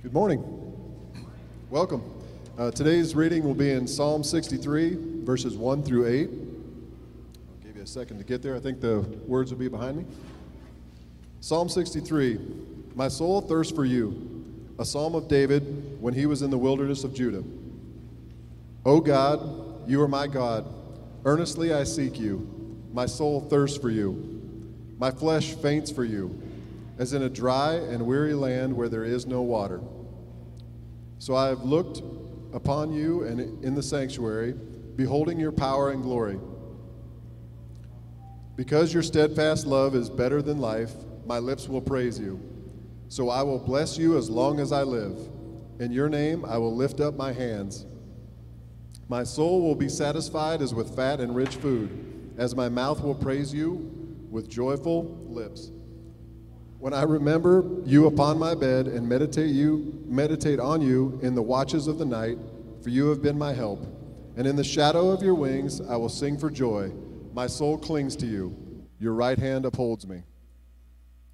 Good morning. Welcome. Uh, today's reading will be in Psalm 63, verses 1 through 8. I'll give you a second to get there. I think the words will be behind me. Psalm 63 My soul thirsts for you, a psalm of David when he was in the wilderness of Judah. O God, you are my God. Earnestly I seek you. My soul thirsts for you. My flesh faints for you as in a dry and weary land where there is no water. So I have looked upon you and in the sanctuary, beholding your power and glory. Because your steadfast love is better than life, my lips will praise you. So I will bless you as long as I live. In your name I will lift up my hands. My soul will be satisfied as with fat and rich food, as my mouth will praise you with joyful lips. When I remember you upon my bed and meditate you meditate on you in the watches of the night, for you have been my help. And in the shadow of your wings I will sing for joy. My soul clings to you. Your right hand upholds me.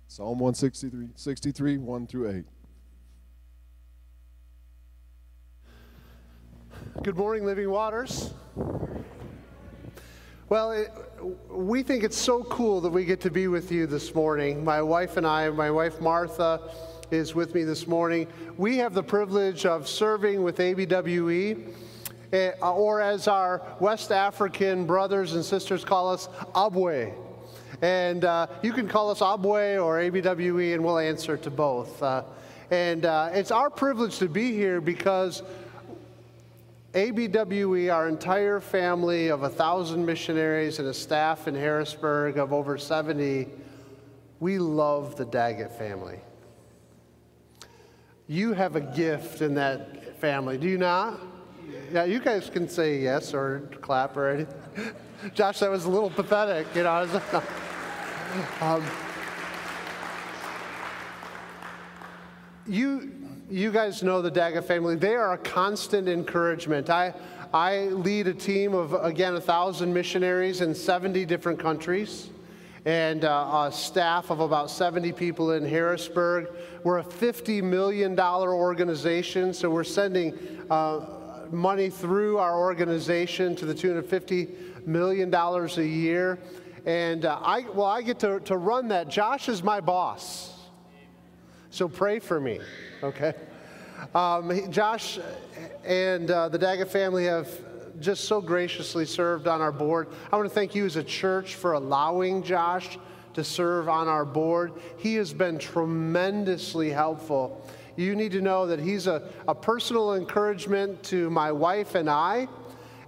Psalm 163, 63, 1 through 8. Good morning, Living Waters. Well, it, we think it's so cool that we get to be with you this morning. My wife and I, my wife Martha is with me this morning. We have the privilege of serving with ABWE, eh, or as our West African brothers and sisters call us, Abwe. And uh, you can call us Abwe or ABWE, and we'll answer to both. Uh, and uh, it's our privilege to be here because ABWE, our entire family of a thousand missionaries and a staff in Harrisburg of over 70, we love the Daggett family. You have a gift in that family, do you not? Yeah, you guys can say yes or clap or anything. Josh, that was a little pathetic, you know. um, you, you guys know the Daggett family. They are a constant encouragement. I, I lead a team of, again, a thousand missionaries in 70 different countries and uh, a staff of about 70 people in Harrisburg. We're a $50 million organization, so we're sending uh, money through our organization to the tune of $50 million a year. And uh, I, well, I get to, to run that. Josh is my boss. So pray for me, okay? Um, Josh and uh, the Daggett family have just so graciously served on our board. I want to thank you as a church for allowing Josh to serve on our board. He has been tremendously helpful. You need to know that he's a, a personal encouragement to my wife and I,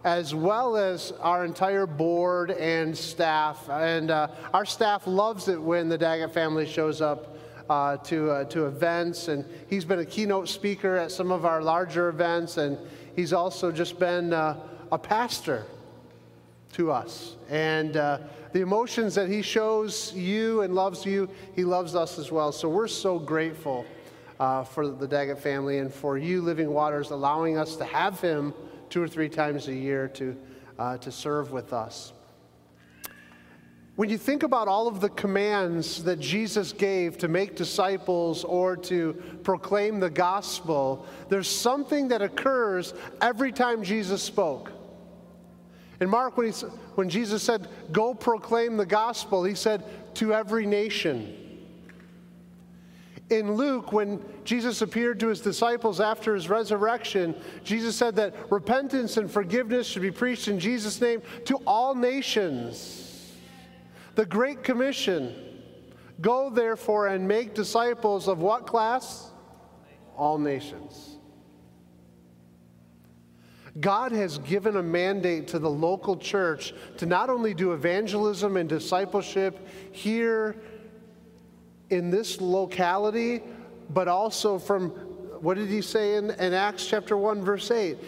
as well as our entire board and staff. And uh, our staff loves it when the Daggett family shows up uh, to, uh, to events, and he's been a keynote speaker at some of our larger events, and he's also just been uh, a pastor to us. And uh, the emotions that he shows you and loves you, he loves us as well. So we're so grateful uh, for the Daggett family and for you, Living Waters, allowing us to have him two or three times a year to, uh, to serve with us. When you think about all of the commands that Jesus gave to make disciples or to proclaim the gospel, there's something that occurs every time Jesus spoke. In Mark, when, he, when Jesus said, Go proclaim the gospel, he said, To every nation. In Luke, when Jesus appeared to his disciples after his resurrection, Jesus said that repentance and forgiveness should be preached in Jesus' name to all nations. The Great Commission Go therefore and make disciples of what class? All nations. God has given a mandate to the local church to not only do evangelism and discipleship here in this locality, but also from, what did he say in, in Acts chapter 1, verse 8?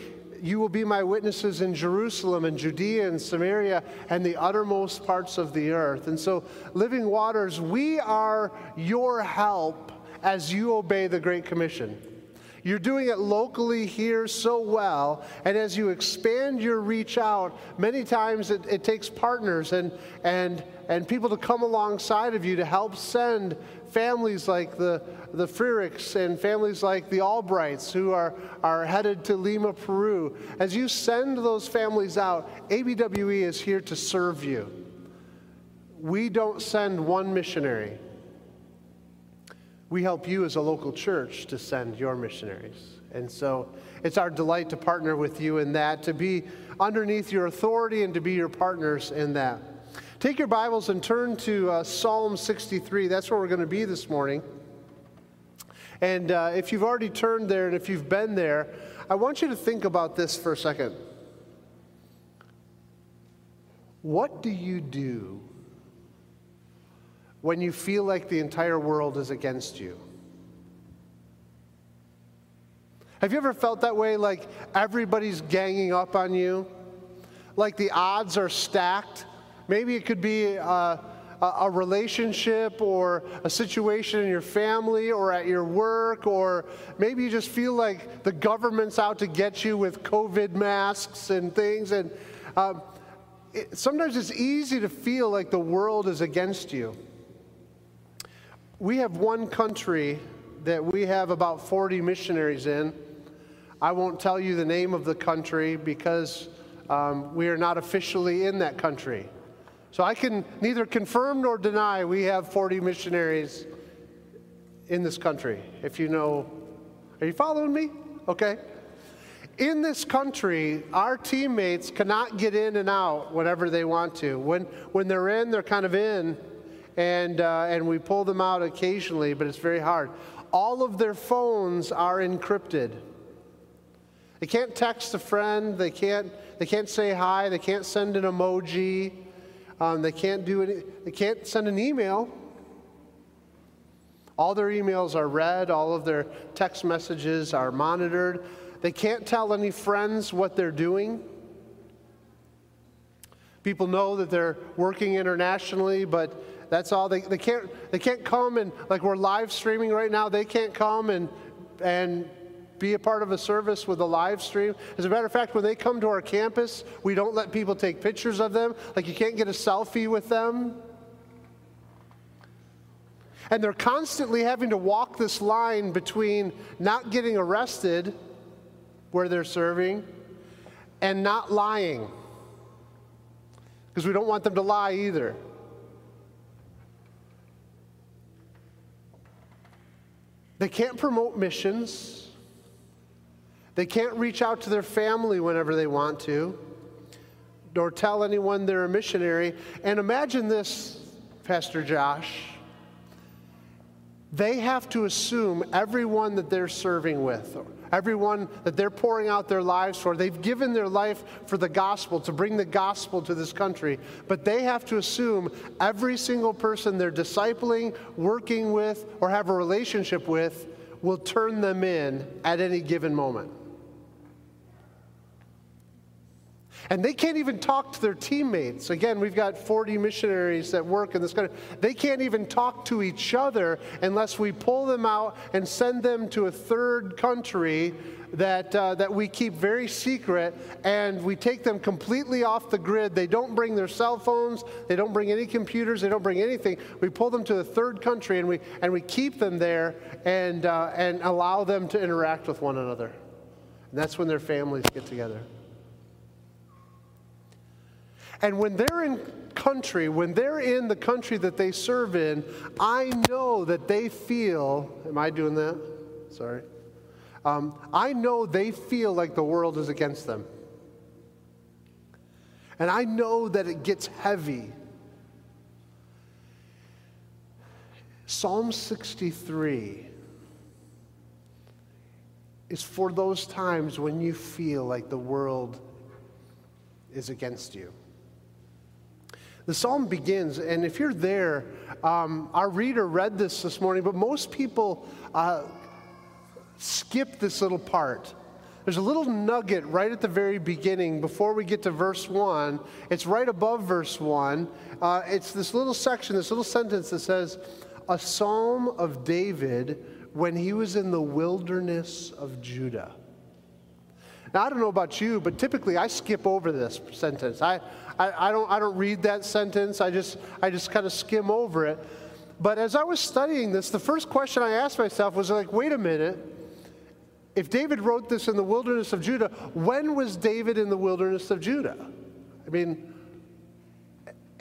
You will be my witnesses in Jerusalem and Judea and Samaria and the uttermost parts of the earth. And so, Living Waters, we are your help as you obey the Great Commission. You're doing it locally here so well, and as you expand your reach out, many times it, it takes partners and, and, and people to come alongside of you to help send families like the the Freericks and families like the Albrights who are, are headed to Lima, Peru. As you send those families out, ABWE is here to serve you. We don't send one missionary. We help you as a local church to send your missionaries. And so it's our delight to partner with you in that, to be underneath your authority and to be your partners in that. Take your Bibles and turn to uh, Psalm 63. That's where we're going to be this morning. And uh, if you've already turned there and if you've been there, I want you to think about this for a second. What do you do when you feel like the entire world is against you? Have you ever felt that way, like everybody's ganging up on you? Like the odds are stacked? Maybe it could be a, a relationship or a situation in your family or at your work, or maybe you just feel like the government's out to get you with COVID masks and things. And um, it, sometimes it's easy to feel like the world is against you. We have one country that we have about 40 missionaries in I won't tell you the name of the country because um, we are not officially in that country. So I can neither confirm nor deny we have 40 missionaries in this country. If you know, are you following me? Okay. In this country, our teammates cannot get in and out whenever they want to. When, when they're in, they're kind of in, and, uh, and we pull them out occasionally, but it's very hard. All of their phones are encrypted. They can't text a friend. They can't, they can't say hi. They can't send an emoji. Um, they can't do any, they can't send an email. All their emails are read. All of their text messages are monitored. They can't tell any friends what they're doing. People know that they're working internationally, but that's all. They, they, can't, they can't come and, like we're live streaming right now, they can't come and, and be a part of a service with a live stream. As a matter of fact, when they come to our campus, we don't let people take pictures of them. Like you can't get a selfie with them. And they're constantly having to walk this line between not getting arrested where they're serving and not lying. Because we don't want them to lie either. They can't promote missions. They can't reach out to their family whenever they want to, nor tell anyone they're a missionary. And imagine this, Pastor Josh. They have to assume everyone that they're serving with, everyone that they're pouring out their lives for, they've given their life for the gospel, to bring the gospel to this country. But they have to assume every single person they're discipling, working with, or have a relationship with will turn them in at any given moment. And they can't even talk to their teammates. Again, we've got 40 missionaries that work in this country. They can't even talk to each other unless we pull them out and send them to a third country that, uh, that we keep very secret and we take them completely off the grid. They don't bring their cell phones, they don't bring any computers, they don't bring anything. We pull them to a third country and we, and we keep them there and, uh, and allow them to interact with one another. And that's when their families get together. And when they're in country, when they're in the country that they serve in, I know that they feel, am I doing that? Sorry. Um, I know they feel like the world is against them. And I know that it gets heavy. Psalm 63 is for those times when you feel like the world is against you. The psalm begins, and if you're there, um, our reader read this this morning, but most people uh, skip this little part. There's a little nugget right at the very beginning before we get to verse 1. It's right above verse 1. Uh, it's this little section, this little sentence that says, A psalm of David when he was in the wilderness of Judah. Now, I don't know about you, but typically I skip over this sentence. I, I, I, don't, I don't read that sentence. I just, I just kind of skim over it. But as I was studying this, the first question I asked myself was like, wait a minute. If David wrote this in the wilderness of Judah, when was David in the wilderness of Judah? I mean,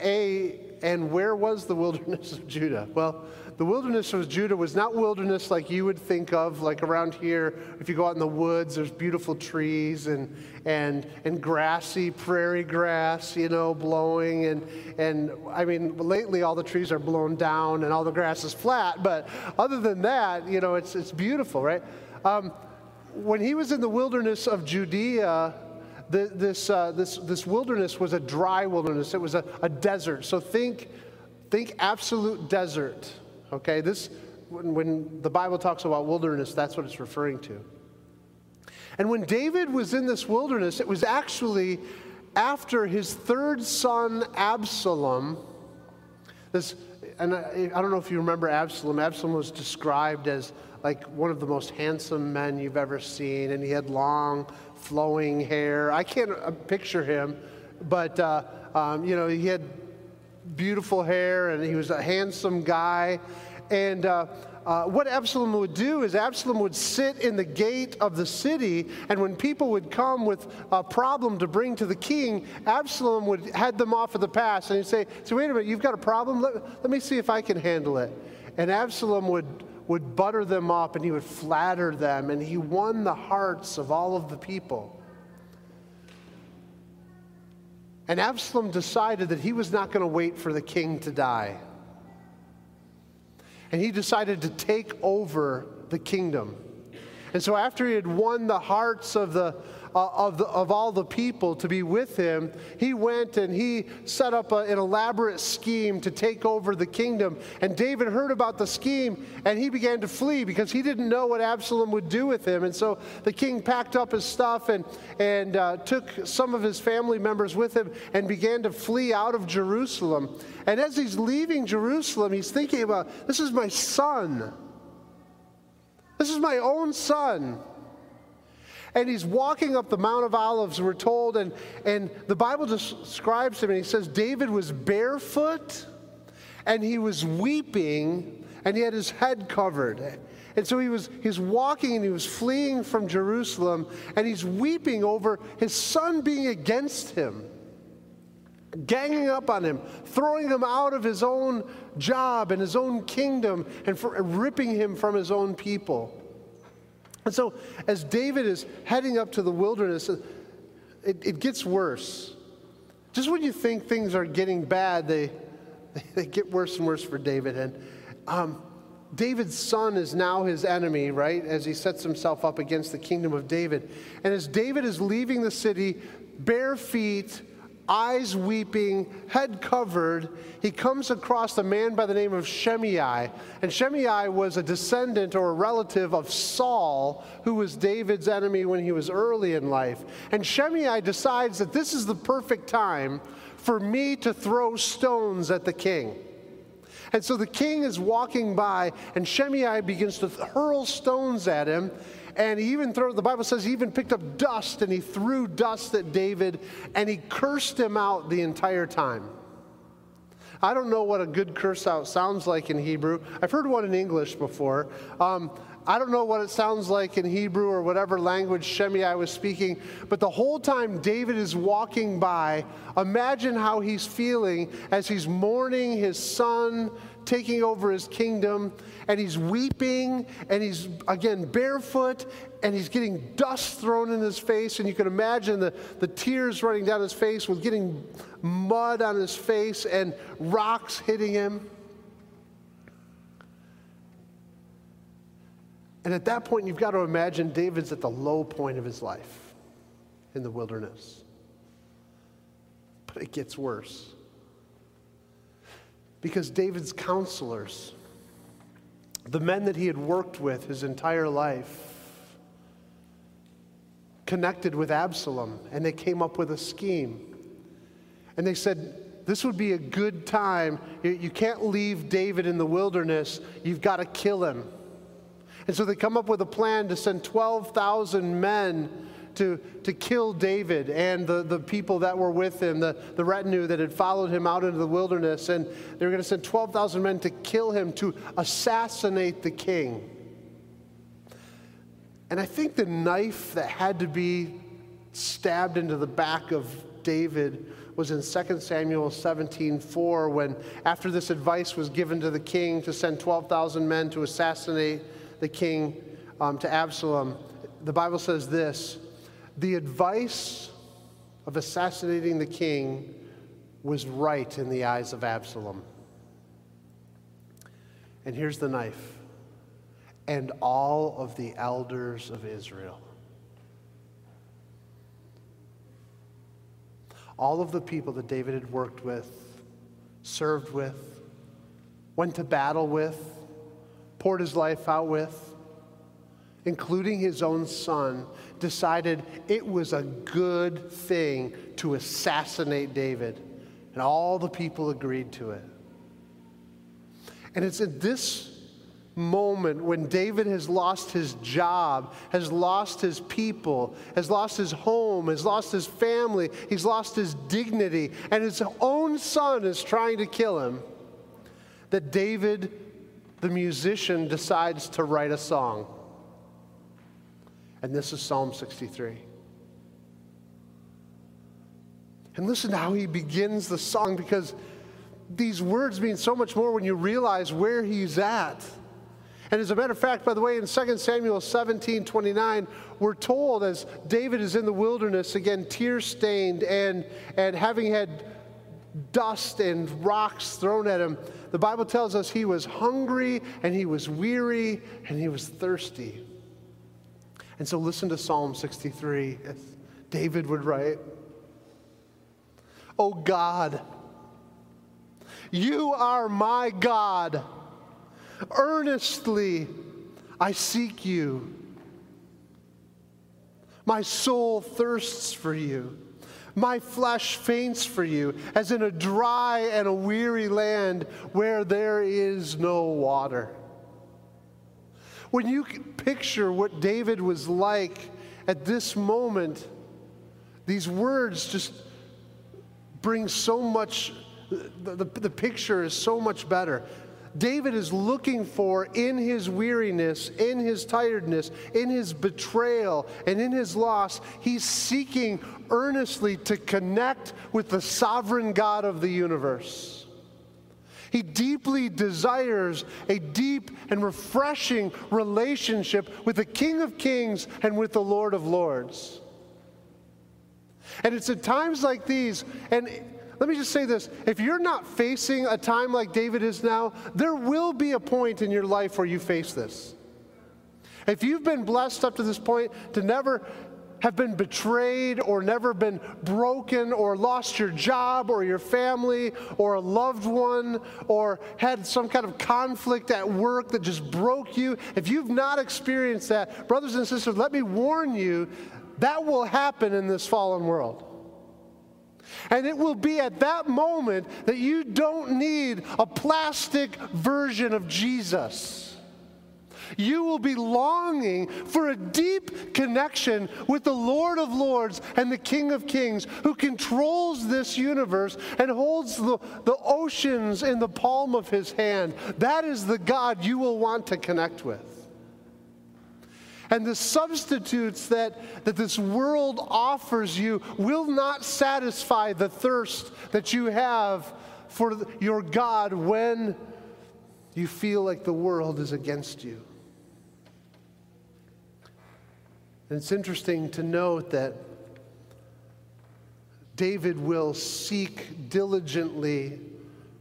A, and where was the wilderness of Judah? Well, the wilderness of Judah was not wilderness like you would think of, like around here. If you go out in the woods, there's beautiful trees and, and, and grassy prairie grass, you know, blowing. And, and I mean, lately all the trees are blown down and all the grass is flat. But other than that, you know, it's, it's beautiful, right? Um, when he was in the wilderness of Judea, the, this, uh, this, this wilderness was a dry wilderness. It was a, a desert. So think, think absolute desert. Okay, this, when, when the Bible talks about wilderness, that's what it's referring to. And when David was in this wilderness, it was actually after his third son, Absalom. This, and I, I don't know if you remember Absalom. Absalom was described as like one of the most handsome men you've ever seen, and he had long, flowing hair. I can't uh, picture him, but uh, um, you know, he had beautiful hair and he was a handsome guy. And uh, uh, what Absalom would do is Absalom would sit in the gate of the city, and when people would come with a problem to bring to the king, Absalom would head them off of the pass, and he'd say, "So wait a minute, you've got a problem? Let, let me see if I can handle it." And Absalom would would butter them up, and he would flatter them, and he won the hearts of all of the people. And Absalom decided that he was not going to wait for the king to die. And he decided to take over the kingdom. And so, after he had won the hearts of the uh, of, the, of all the people to be with him, he went and he set up a, an elaborate scheme to take over the kingdom. And David heard about the scheme and he began to flee because he didn't know what Absalom would do with him. And so the king packed up his stuff and, and uh, took some of his family members with him and began to flee out of Jerusalem. And as he's leaving Jerusalem, he's thinking about this is my son. This is my own son and he's walking up the Mount of Olives, we're told, and, and the Bible describes him, and he says David was barefoot and he was weeping and he had his head covered. And so he was he's walking and he was fleeing from Jerusalem and he's weeping over his son being against him, ganging up on him, throwing him out of his own job and his own kingdom and for, ripping him from his own people. And so, as David is heading up to the wilderness, it, it gets worse. Just when you think things are getting bad, they, they get worse and worse for David. And um, David's son is now his enemy, right? As he sets himself up against the kingdom of David. And as David is leaving the city, bare feet, eyes weeping, head covered, he comes across a man by the name of Shimei. And Shimei was a descendant or a relative of Saul, who was David's enemy when he was early in life. And Shimei decides that this is the perfect time for me to throw stones at the king. And so the king is walking by, and Shimei begins to hurl stones at him and he even threw, the Bible says he even picked up dust and he threw dust at David and he cursed him out the entire time. I don't know what a good curse out sounds like in Hebrew. I've heard one in English before. Um, I don't know what it sounds like in Hebrew or whatever language Shimei was speaking, but the whole time David is walking by, imagine how he's feeling as he's mourning his son taking over his kingdom, and he's weeping, and he's, again, barefoot, and he's getting dust thrown in his face. And you can imagine the, the tears running down his face with getting mud on his face and rocks hitting him. And at that point, you've got to imagine David's at the low point of his life in the wilderness. But it gets worse. Because David's counselors, the men that he had worked with his entire life, connected with Absalom and they came up with a scheme. And they said, This would be a good time. You can't leave David in the wilderness, you've got to kill him. And so they come up with a plan to send 12,000 men to, to kill David and the, the people that were with him, the, the retinue that had followed him out into the wilderness. And they were going to send 12,000 men to kill him, to assassinate the king. And I think the knife that had to be stabbed into the back of David was in 2 Samuel 17 4, when after this advice was given to the king to send 12,000 men to assassinate the king um, to Absalom, the Bible says this the advice of assassinating the king was right in the eyes of Absalom. And here's the knife and all of the elders of Israel. All of the people that David had worked with, served with, went to battle with, poured his life out with, including his own son, decided it was a good thing to assassinate David. And all the people agreed to it. And it's at this moment when David has lost his job, has lost his people, has lost his home, has lost his family, he's lost his dignity, and his own son is trying to kill him, that David, the musician, decides to write a song. And this is Psalm 63. And listen to how he begins the song because these words mean so much more when you realize where he's at. And as a matter of fact, by the way, in 2 Samuel 17 29, we're told as David is in the wilderness, again, tear stained and, and having had dust and rocks thrown at him, the Bible tells us he was hungry and he was weary and he was thirsty. And so listen to Psalm 63, as David would write Oh God, you are my God. Earnestly I seek you. My soul thirsts for you. My flesh faints for you, as in a dry and a weary land where there is no water. When you picture what David was like at this moment, these words just bring so much, the, the, the picture is so much better. David is looking for in his weariness, in his tiredness, in his betrayal, and in his loss, he's seeking earnestly to connect with the sovereign God of the universe. He deeply desires a deep and refreshing relationship with the King of Kings and with the Lord of Lords. And it's at times like these, and let me just say this if you're not facing a time like David is now, there will be a point in your life where you face this. If you've been blessed up to this point to never have been betrayed or never been broken or lost your job or your family or a loved one or had some kind of conflict at work that just broke you, if you've not experienced that, brothers and sisters, let me warn you that will happen in this fallen world. And it will be at that moment that you don't need a plastic version of Jesus. You will be longing for a deep connection with the Lord of Lords and the King of Kings who controls this universe and holds the, the oceans in the palm of his hand. That is the God you will want to connect with. And the substitutes that, that this world offers you will not satisfy the thirst that you have for your God when you feel like the world is against you. And it's interesting to note that David will seek diligently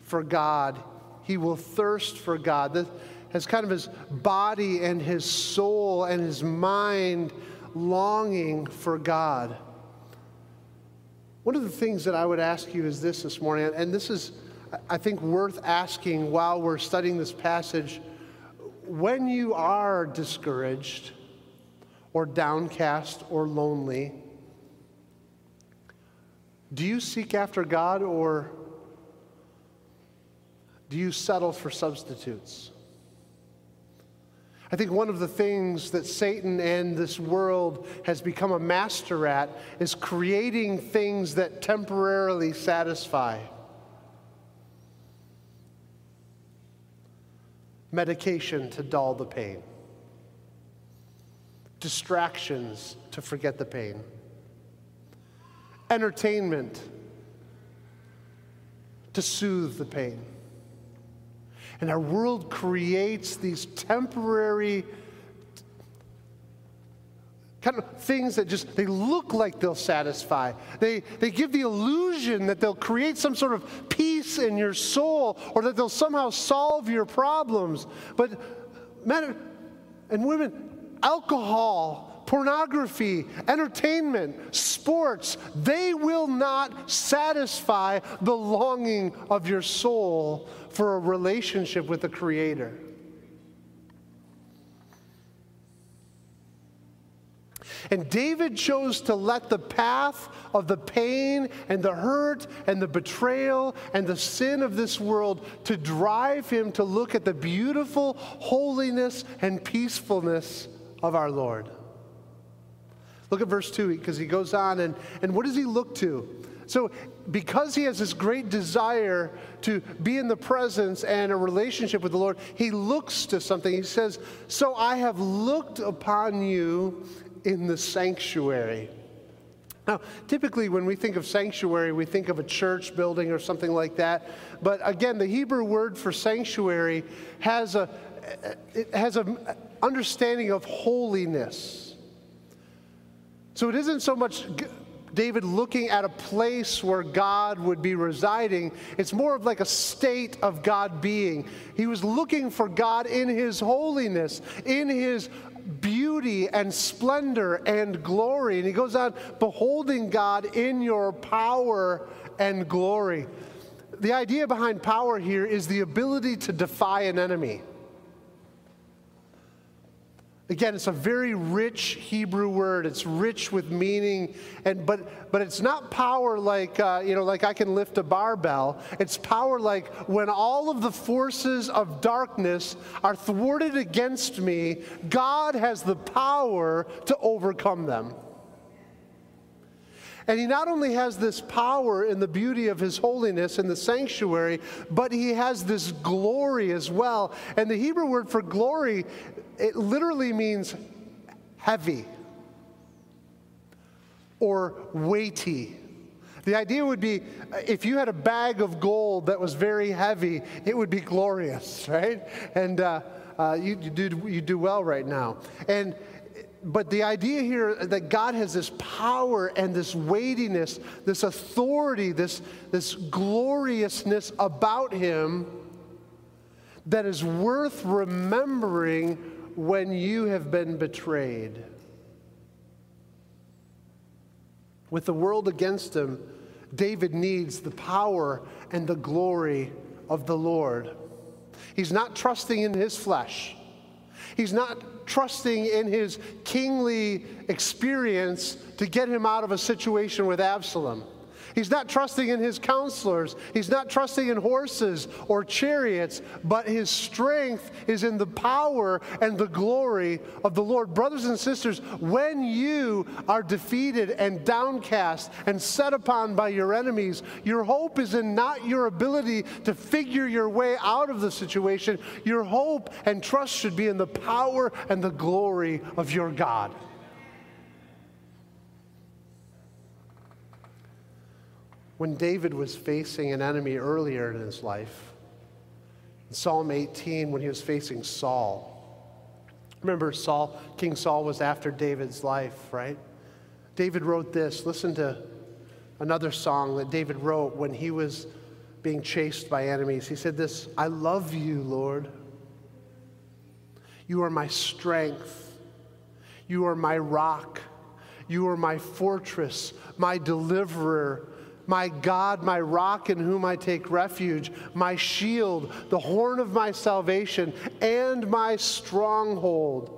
for God. He will thirst for God That has kind of his body and his soul and his mind longing for God. One of the things that I would ask you is this this morning, and this is, I think, worth asking while we're studying this passage. When you are discouraged or downcast or lonely, do you seek after God or do you settle for substitutes? I think one of the things that Satan and this world has become a master at is creating things that temporarily satisfy. Medication to dull the pain, distractions to forget the pain, entertainment to soothe the pain. And our world creates these temporary kind of things that just they look like they'll satisfy. They they give the illusion that they'll create some sort of peace in your soul or that they'll somehow solve your problems. But men and women, alcohol, pornography, entertainment, sports, they will not satisfy the longing of your soul for a relationship with the Creator. And David chose to let the path of the pain and the hurt and the betrayal and the sin of this world to drive him to look at the beautiful holiness and peacefulness of our Lord. Look at verse 2 because he goes on, and, and what does he look to? So, because he has this great desire to be in the presence and a relationship with the Lord, he looks to something. He says, So I have looked upon you in the sanctuary. Now, typically, when we think of sanctuary, we think of a church building or something like that. But again, the Hebrew word for sanctuary has a it has an understanding of holiness. So it isn't so much David looking at a place where God would be residing. It's more of like a state of God being. He was looking for God in his holiness, in his beauty and splendor and glory. And he goes on, beholding God in your power and glory. The idea behind power here is the ability to defy an enemy. Again, it's a very rich Hebrew word. It's rich with meaning, and but but it's not power like uh, you know, like I can lift a barbell. It's power like when all of the forces of darkness are thwarted against me, God has the power to overcome them. And he not only has this power in the beauty of his holiness in the sanctuary, but he has this glory as well. And the Hebrew word for glory it literally means heavy or weighty. The idea would be if you had a bag of gold that was very heavy, it would be glorious, right? And uh, uh, you, you, do, you do well right now. And but the idea here that God has this power and this weightiness, this authority, this, this gloriousness about him that is worth remembering when you have been betrayed. With the world against him, David needs the power and the glory of the Lord. He's not trusting in his flesh. He's not trusting in his kingly experience to get him out of a situation with Absalom. He's not trusting in his counselors. He's not trusting in horses or chariots, but his strength is in the power and the glory of the Lord. Brothers and sisters, when you are defeated and downcast and set upon by your enemies, your hope is in not your ability to figure your way out of the situation. Your hope and trust should be in the power and the glory of your God. When David was facing an enemy earlier in his life. In Psalm 18, when he was facing Saul. Remember, Saul, King Saul was after David's life, right? David wrote this. Listen to another song that David wrote when he was being chased by enemies. He said this I love you, Lord. You are my strength. You are my rock. You are my fortress, my deliverer my God, my rock in whom I take refuge, my shield, the horn of my salvation, and my stronghold.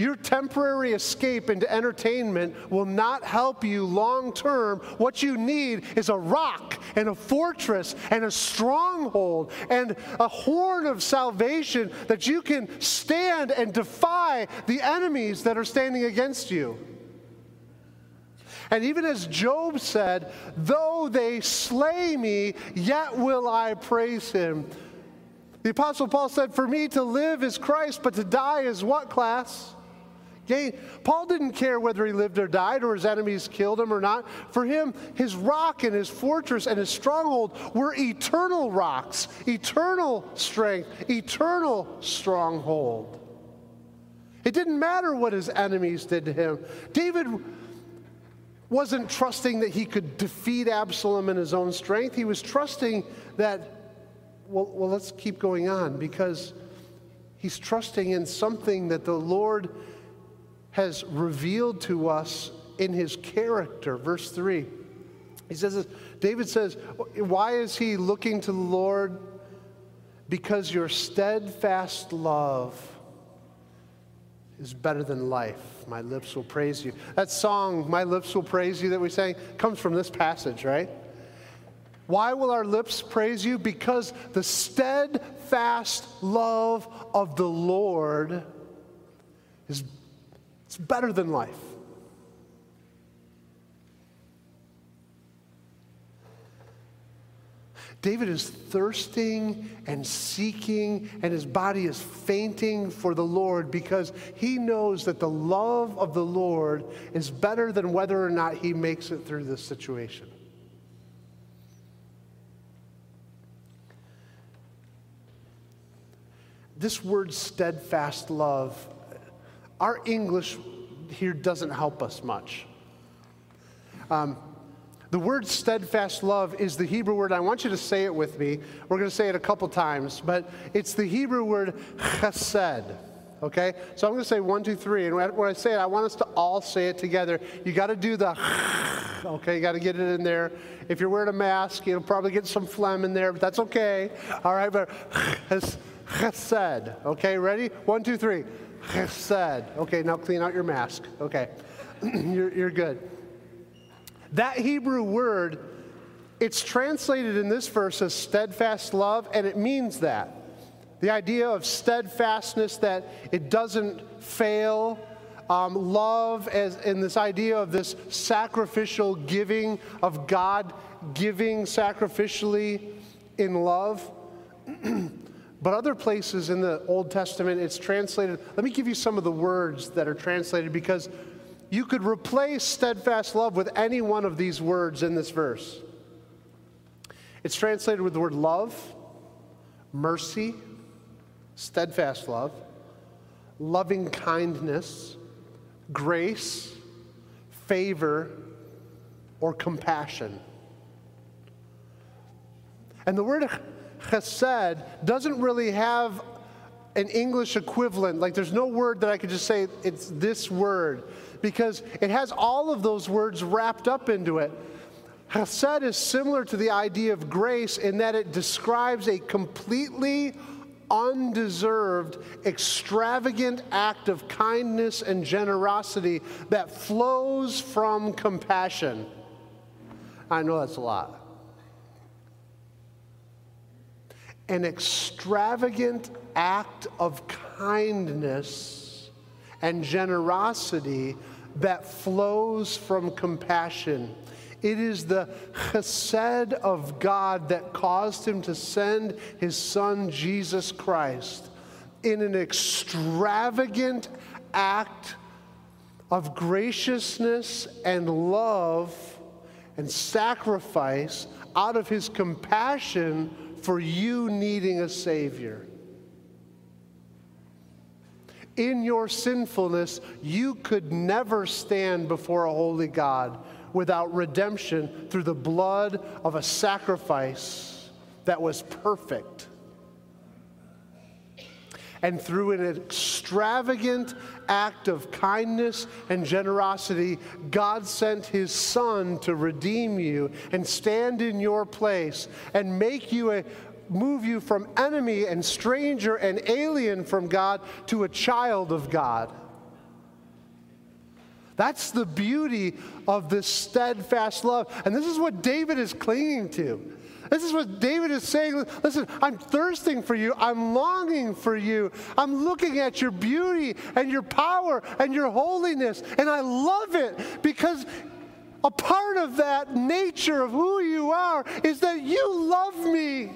Your temporary escape into entertainment will not help you long term. What you need is a rock and a fortress and a stronghold and a horn of salvation that you can stand and defy the enemies that are standing against you. And even as Job said, though they slay me, yet will I praise him. The Apostle Paul said, For me to live is Christ, but to die is what class? Gain. Paul didn't care whether he lived or died or his enemies killed him or not. For him, his rock and his fortress and his stronghold were eternal rocks, eternal strength, eternal stronghold. It didn't matter what his enemies did to him. David wasn't trusting that he could defeat Absalom in his own strength. He was trusting that, well, well, let's keep going on because he's trusting in something that the Lord has revealed to us in his character. Verse 3. He says this, David says, Why is he looking to the Lord? Because your steadfast love is better than life. My lips will praise you. That song, My Lips Will Praise You, that we sang, comes from this passage, right? Why will our lips praise you? Because the steadfast love of the Lord is it's better than life. David is thirsting and seeking, and his body is fainting for the Lord because he knows that the love of the Lord is better than whether or not he makes it through this situation. This word steadfast love, our English here doesn't help us much. Um, the word steadfast love is the Hebrew word. I want you to say it with me. We're going to say it a couple times, but it's the Hebrew word chesed. Okay? So I'm going to say one, two, three. And when I say it, I want us to all say it together. You got to do the, okay? You got to get it in there. If you're wearing a mask, you'll probably get some phlegm in there, but that's okay. All right? But chesed. Okay? Ready? One, two, three. Chesed. Okay, now clean out your mask. Okay. you're, you're good. That Hebrew word, it's translated in this verse as steadfast love, and it means that. The idea of steadfastness, that it doesn't fail. Um, love, as in this idea of this sacrificial giving, of God giving sacrificially in love. but other places in the Old Testament, it's translated. Let me give you some of the words that are translated because you could replace steadfast love with any one of these words in this verse. It's translated with the word love, mercy, steadfast love, loving kindness, grace, favor, or compassion. And the word chesed doesn't really have an English equivalent. Like there's no word that I could just say it's this word because it has all of those words wrapped up into it. Chesed is similar to the idea of grace in that it describes a completely undeserved, extravagant act of kindness and generosity that flows from compassion. I know that's a lot. An extravagant act of kindness and generosity that flows from compassion. It is the chesed of God that caused him to send his son Jesus Christ in an extravagant act of graciousness and love and sacrifice out of his compassion for you needing a Savior in your sinfulness, you could never stand before a holy God without redemption through the blood of a sacrifice that was perfect. And through an extravagant act of kindness and generosity, God sent his Son to redeem you and stand in your place and make you a move you from enemy and stranger and alien from God to a child of God. That's the beauty of this steadfast love. And this is what David is clinging to. This is what David is saying. Listen, I'm thirsting for you. I'm longing for you. I'm looking at your beauty and your power and your holiness. And I love it because a part of that nature of who you are is that you love me.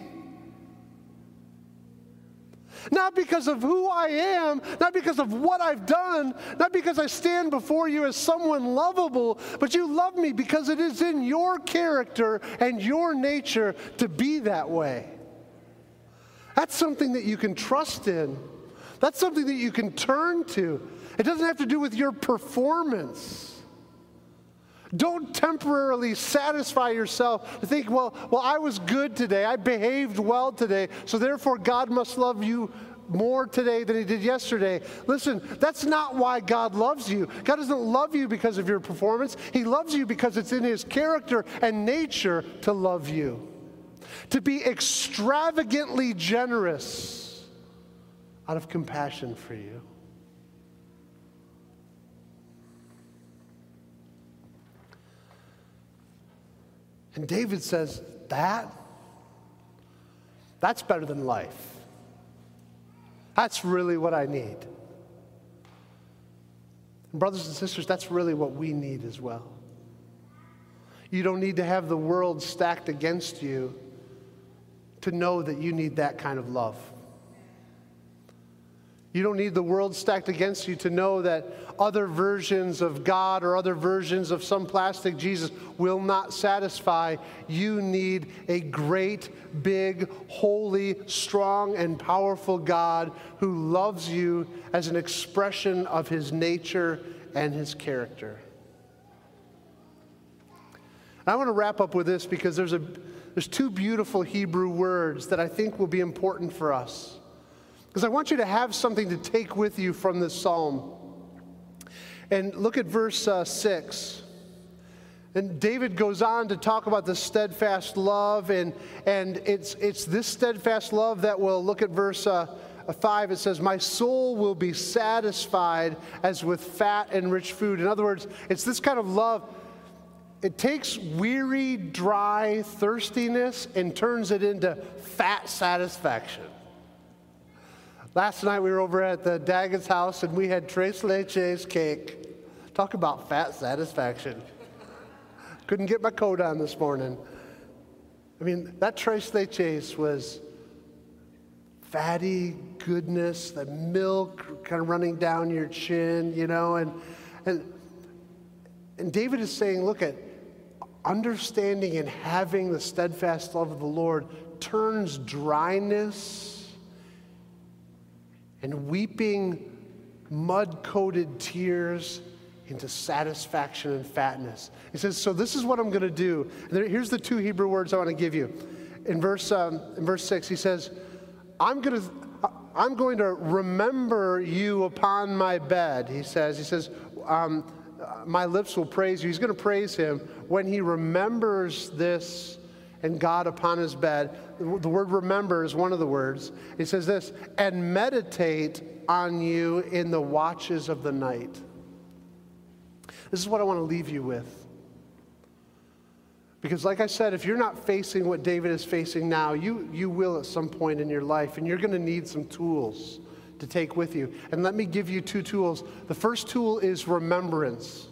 Not because of who I am, not because of what I've done, not because I stand before you as someone lovable, but you love me because it is in your character and your nature to be that way. That's something that you can trust in. That's something that you can turn to. It doesn't have to do with your performance. Don't temporarily satisfy yourself to think, well, well, I was good today. I behaved well today. So therefore, God must love you more today than he did yesterday. Listen, that's not why God loves you. God doesn't love you because of your performance. He loves you because it's in his character and nature to love you. To be extravagantly generous out of compassion for you. And David says, That? That's better than life. That's really what I need. And brothers and sisters, that's really what we need as well. You don't need to have the world stacked against you to know that you need that kind of love. You don't need the world stacked against you to know that other versions of God or other versions of some plastic Jesus will not satisfy. You need a great, big, holy, strong, and powerful God who loves you as an expression of his nature and his character. I want to wrap up with this because there's, a, there's two beautiful Hebrew words that I think will be important for us. Because I want you to have something to take with you from this psalm. And look at verse uh, 6. And David goes on to talk about the steadfast love, and, and it's, it's this steadfast love that will look at verse uh, 5. It says, My soul will be satisfied as with fat and rich food. In other words, it's this kind of love. It takes weary, dry thirstiness and turns it into fat satisfaction. Last night we were over at the Daggett's house and we had tres leches cake. Talk about fat satisfaction. Couldn't get my coat on this morning. I mean, that tres leches was fatty goodness, the milk kind of running down your chin, you know, and and and David is saying, look at understanding and having the steadfast love of the Lord turns dryness and weeping mud coated tears into satisfaction and fatness. He says, So this is what I'm going to do. here's the two Hebrew words I want to give you. In verse, um, in verse 6, he says, I'm going to. I'm going to remember you upon my bed, he says. He says, um, My lips will praise you. He's going to praise him when he remembers this and God upon his bed. The word remember is one of the words. He says this, and meditate on you in the watches of the night. This is what I want to leave you with. Because, like I said, if you're not facing what David is facing now, you, you will at some point in your life, and you're going to need some tools to take with you. And let me give you two tools. The first tool is remembrance.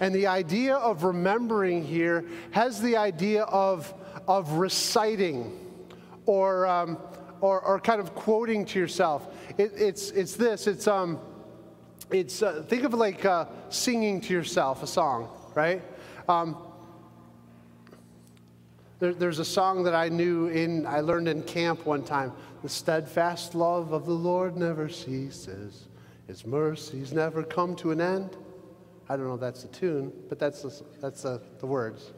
And the idea of remembering here has the idea of, of reciting or, um, or, or, kind of quoting to yourself. It, it's, it's this it's, um, it's uh, think of like uh, singing to yourself a song, right? Um, there, there's a song that I knew in, I learned in camp one time. The steadfast love of the Lord never ceases, His mercies never come to an end. I don't know if that's the tune, but that's the, that's the, the words.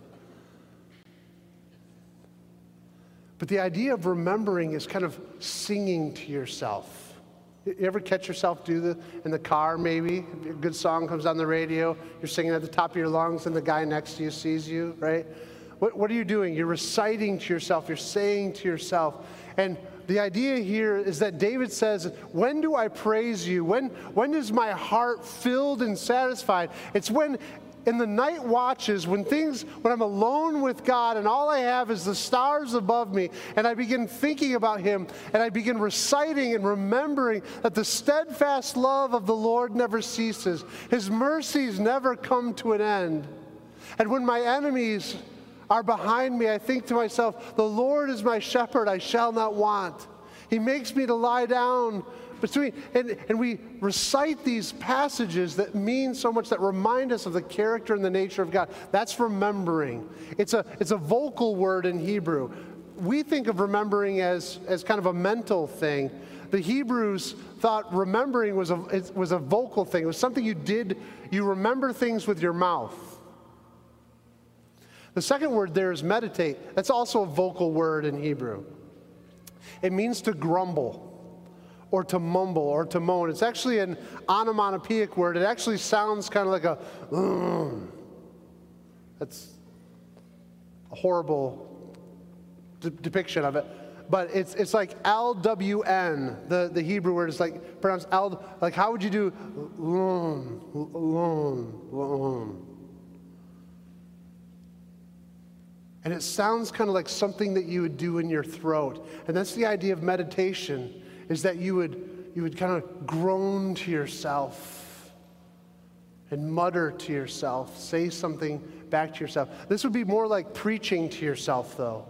But the idea of remembering is kind of singing to yourself. You ever catch yourself do the in the car, maybe? A good song comes on the radio, you're singing at the top of your lungs, and the guy next to you sees you, right? What, what are you doing? You're reciting to yourself, you're saying to yourself. And the idea here is that David says, When do I praise you? When, when is my heart filled and satisfied? It's when in the night watches, when things, when I'm alone with God and all I have is the stars above me, and I begin thinking about Him, and I begin reciting and remembering that the steadfast love of the Lord never ceases, His mercies never come to an end. And when my enemies are behind me, I think to myself, The Lord is my shepherd, I shall not want. He makes me to lie down between, and, and we recite these passages that mean so much, that remind us of the character and the nature of God. That's remembering. It's a, it's a vocal word in Hebrew. We think of remembering as, as kind of a mental thing. The Hebrews thought remembering was a, was a vocal thing. It was something you did, you remember things with your mouth. The second word there is meditate. That's also a vocal word in Hebrew. It means to grumble or to mumble or to moan. It's actually an onomatopoeic word. It actually sounds kind of like a, that's a horrible de- depiction of it. But it's, it's like LWN, the, the Hebrew word is like pronounced L, like how would you do lun, lun, lun? And it sounds kind of like something that you would do in your throat. And that's the idea of meditation is that you would, you would kind of groan to yourself and mutter to yourself, say something back to yourself. This would be more like preaching to yourself, though.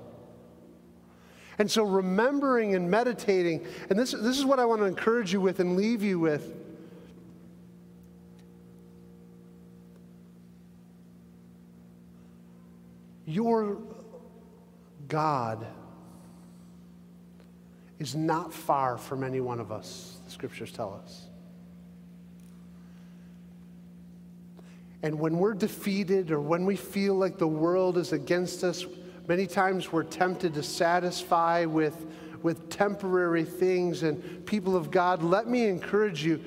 And so, remembering and meditating, and this, this is what I want to encourage you with and leave you with. Your God is not far from any one of us, the scriptures tell us. And when we're defeated or when we feel like the world is against us, many times we're tempted to satisfy with, with temporary things. And people of God, let me encourage you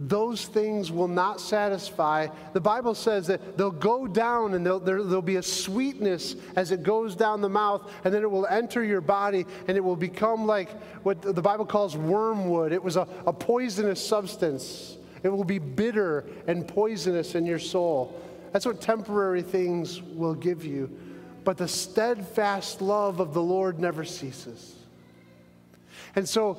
those things will not satisfy. The Bible says that they'll go down and there, will be a sweetness as it goes down the mouth, and then it will enter your body and it will become like what the Bible calls wormwood. It was a, a poisonous substance, it will be bitter and poisonous in your soul. That's what temporary things will give you. But the steadfast love of the Lord never ceases. And so,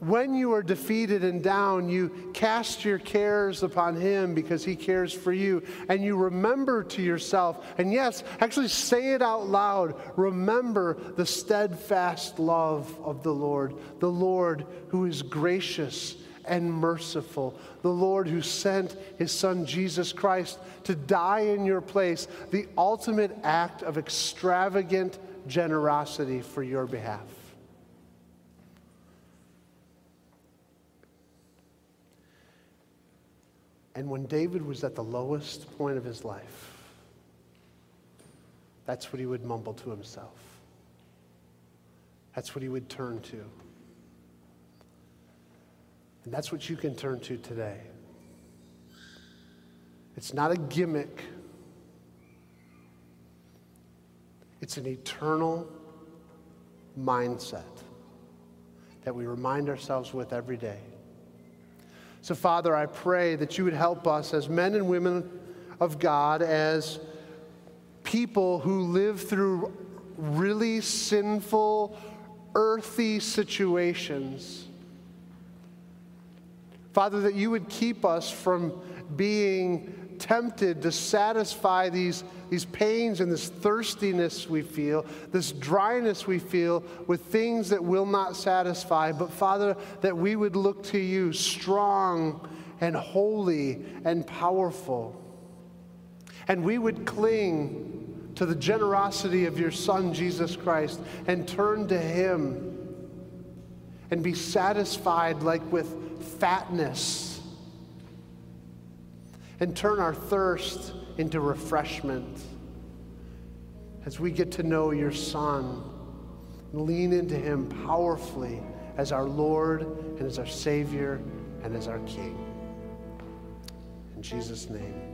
when you are defeated and down, you cast your cares upon Him because He cares for you. And you remember to yourself, and yes, actually say it out loud remember the steadfast love of the Lord, the Lord who is gracious and merciful, the Lord who sent His Son Jesus Christ to die in your place, the ultimate act of extravagant generosity for your behalf. And when David was at the lowest point of his life, that's what he would mumble to himself. That's what he would turn to. And that's what you can turn to today. It's not a gimmick, it's an eternal mindset that we remind ourselves with every day. So, Father, I pray that you would help us as men and women of God, as people who live through really sinful, earthy situations. Father, that you would keep us from being tempted to satisfy these, these pains and this thirstiness we feel, this dryness we feel with things that will not satisfy. But Father, that we would look to you strong and holy and powerful. And we would cling to the generosity of your Son, Jesus Christ, and turn to him and be satisfied like with fatness and turn our thirst into refreshment as we get to know your Son and lean into him powerfully as our Lord and as our Savior and as our King. In Jesus' name.